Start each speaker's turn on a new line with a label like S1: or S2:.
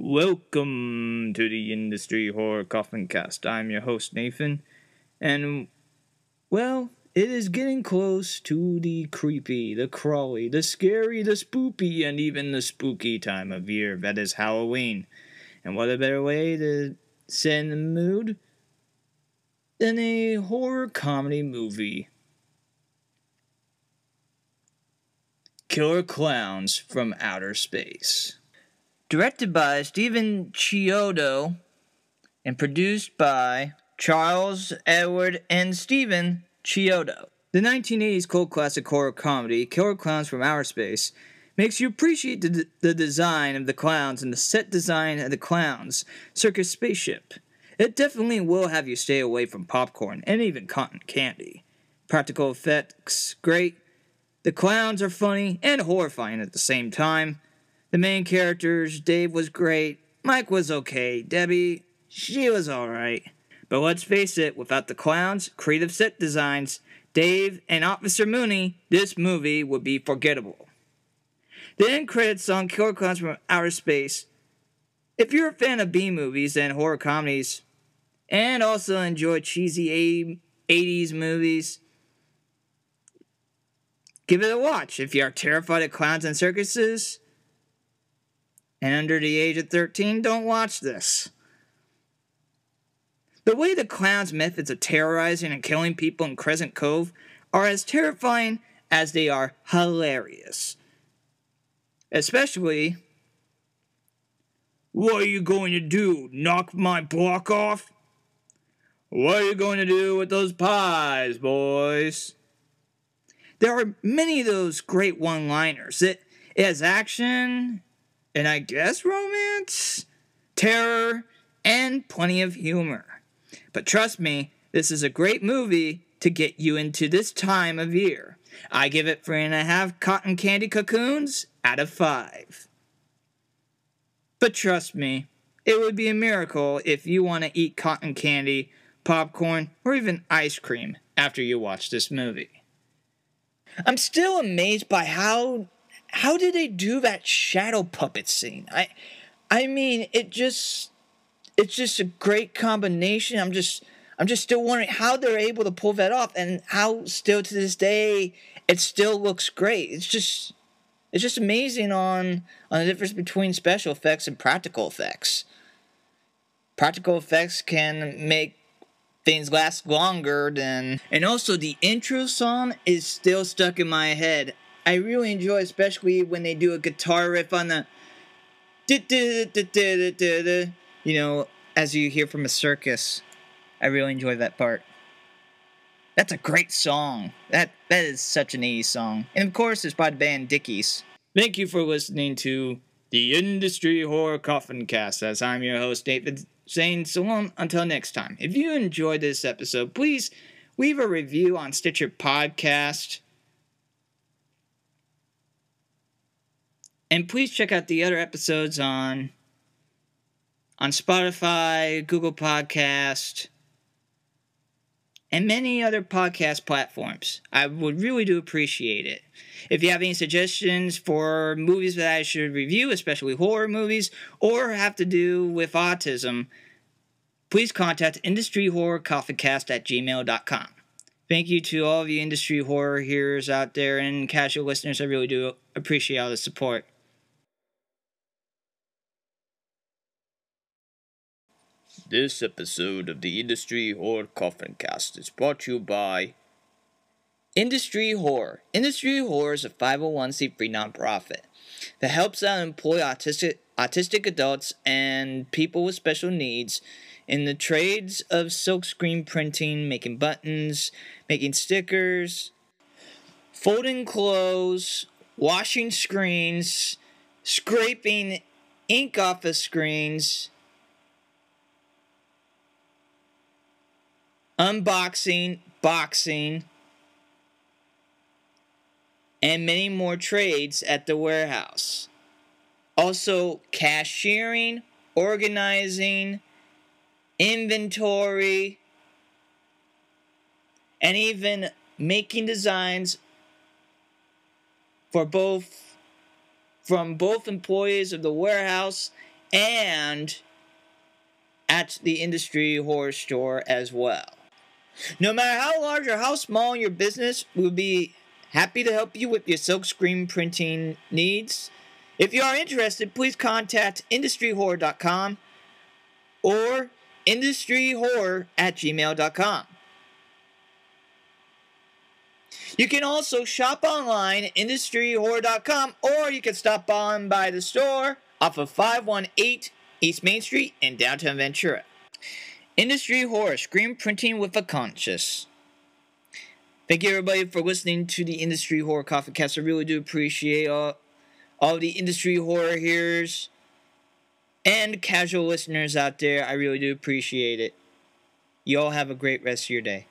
S1: Welcome to the Industry Horror Coffin Cast. I'm your host, Nathan, and well, it is getting close to the creepy, the crawly, the scary, the spoopy, and even the spooky time of year that is Halloween. And what a better way to set in the mood than a horror comedy movie? Killer Klowns from Outer Space directed by Stephen Chiodo and produced by Charles Edward and Stephen Chiodo. The 1980s cult classic horror comedy, Killer Klowns from Outer Space, makes you appreciate the, the design of the clowns and the set design of the clowns circus spaceship. It definitely will have you stay away from popcorn and even cotton candy. Practical effects, great. The clowns are funny and horrifying at the same time. The main characters, Dave was great, Mike was okay, Debbie, she was alright. But let's face it, without the clowns, creative set designs, Dave, and Officer Mooney, this movie would be forgettable. The end credits song Killer Klowns from Outer Space. If you're a fan of B movies and horror comedies, and also enjoy cheesy 80s movies, give it a watch. If you are terrified of clowns and circuses, and under the age of 13, don't watch this. The way the clown's methods of terrorizing and killing people in Crescent Cove are as terrifying as they are hilarious. Especially, what are you going to do? Knock my block off? What are you going to do with those pies, boys? There are many of those great one liners. It, it has action, and I guess romance, terror, and plenty of humor. But trust me, this is a great movie to get you into this time of year. I give it three and a half cotton candy cocoons out of five. But trust me, it would be a miracle if you want to eat cotton candy, popcorn, or even ice cream after you watch this movie. I'm still amazed by how how did they do that shadow puppet scene? I I mean, it just it's just a great combination. I'm just I'm just still wondering how they're able to pull that off and how still to this day it still looks great. It's just it's just amazing on on the difference between special effects and practical effects. Practical effects can make things last longer than and also the intro song is still stuck in my head I really enjoy, especially when they do a guitar riff on the, you know, as you hear from a circus. I really enjoy that part. That's a great song. That that is such an 80s song. And of course, it's by the band Dickies. Thank you for listening to the Industry Horror Coffin Cast. As I'm your host, David, saying so long until next time. If you enjoyed this episode, please leave a review on Stitcher Podcast And please check out the other episodes on on Spotify, Google Podcast, and many other podcast platforms. I would really do appreciate it. If you have any suggestions for movies that I should review, especially horror movies, or have to do with autism, please contact industryhorrorcoffincast at gmail.com. Thank you to all of you industry horror hearers out there and casual listeners. I really do appreciate all the support. This episode of the Industry Horror Coffin Cast is brought to you by Industry Horror. Industry Horror is a 501c3 nonprofit that helps out employ autistic, autistic adults and people with special needs in the trades of silkscreen printing, making buttons, making stickers, folding clothes, washing screens, scraping ink off of screens unboxing, boxing, and many more trades at the warehouse. Also, cashiering, organizing, inventory, and even making designs for both from both employees of the warehouse and at the Industry Horror Store as well. No matter how large or how small your business, we'll be happy to help you with your silkscreen printing needs. If you are interested, please contact industryhorror.com or industryhorror at gmail.com. You can also shop online at industryhorror.com or you can stop on by the store off of 518 East Main Street in downtown Ventura. Industry Horror, screen printing with a conscience. Thank you everybody for listening to the Industry Horror Coffee Cast. I really do appreciate all, all the industry horror hearers and casual listeners out there. I really do appreciate it. You all have a great rest of your day.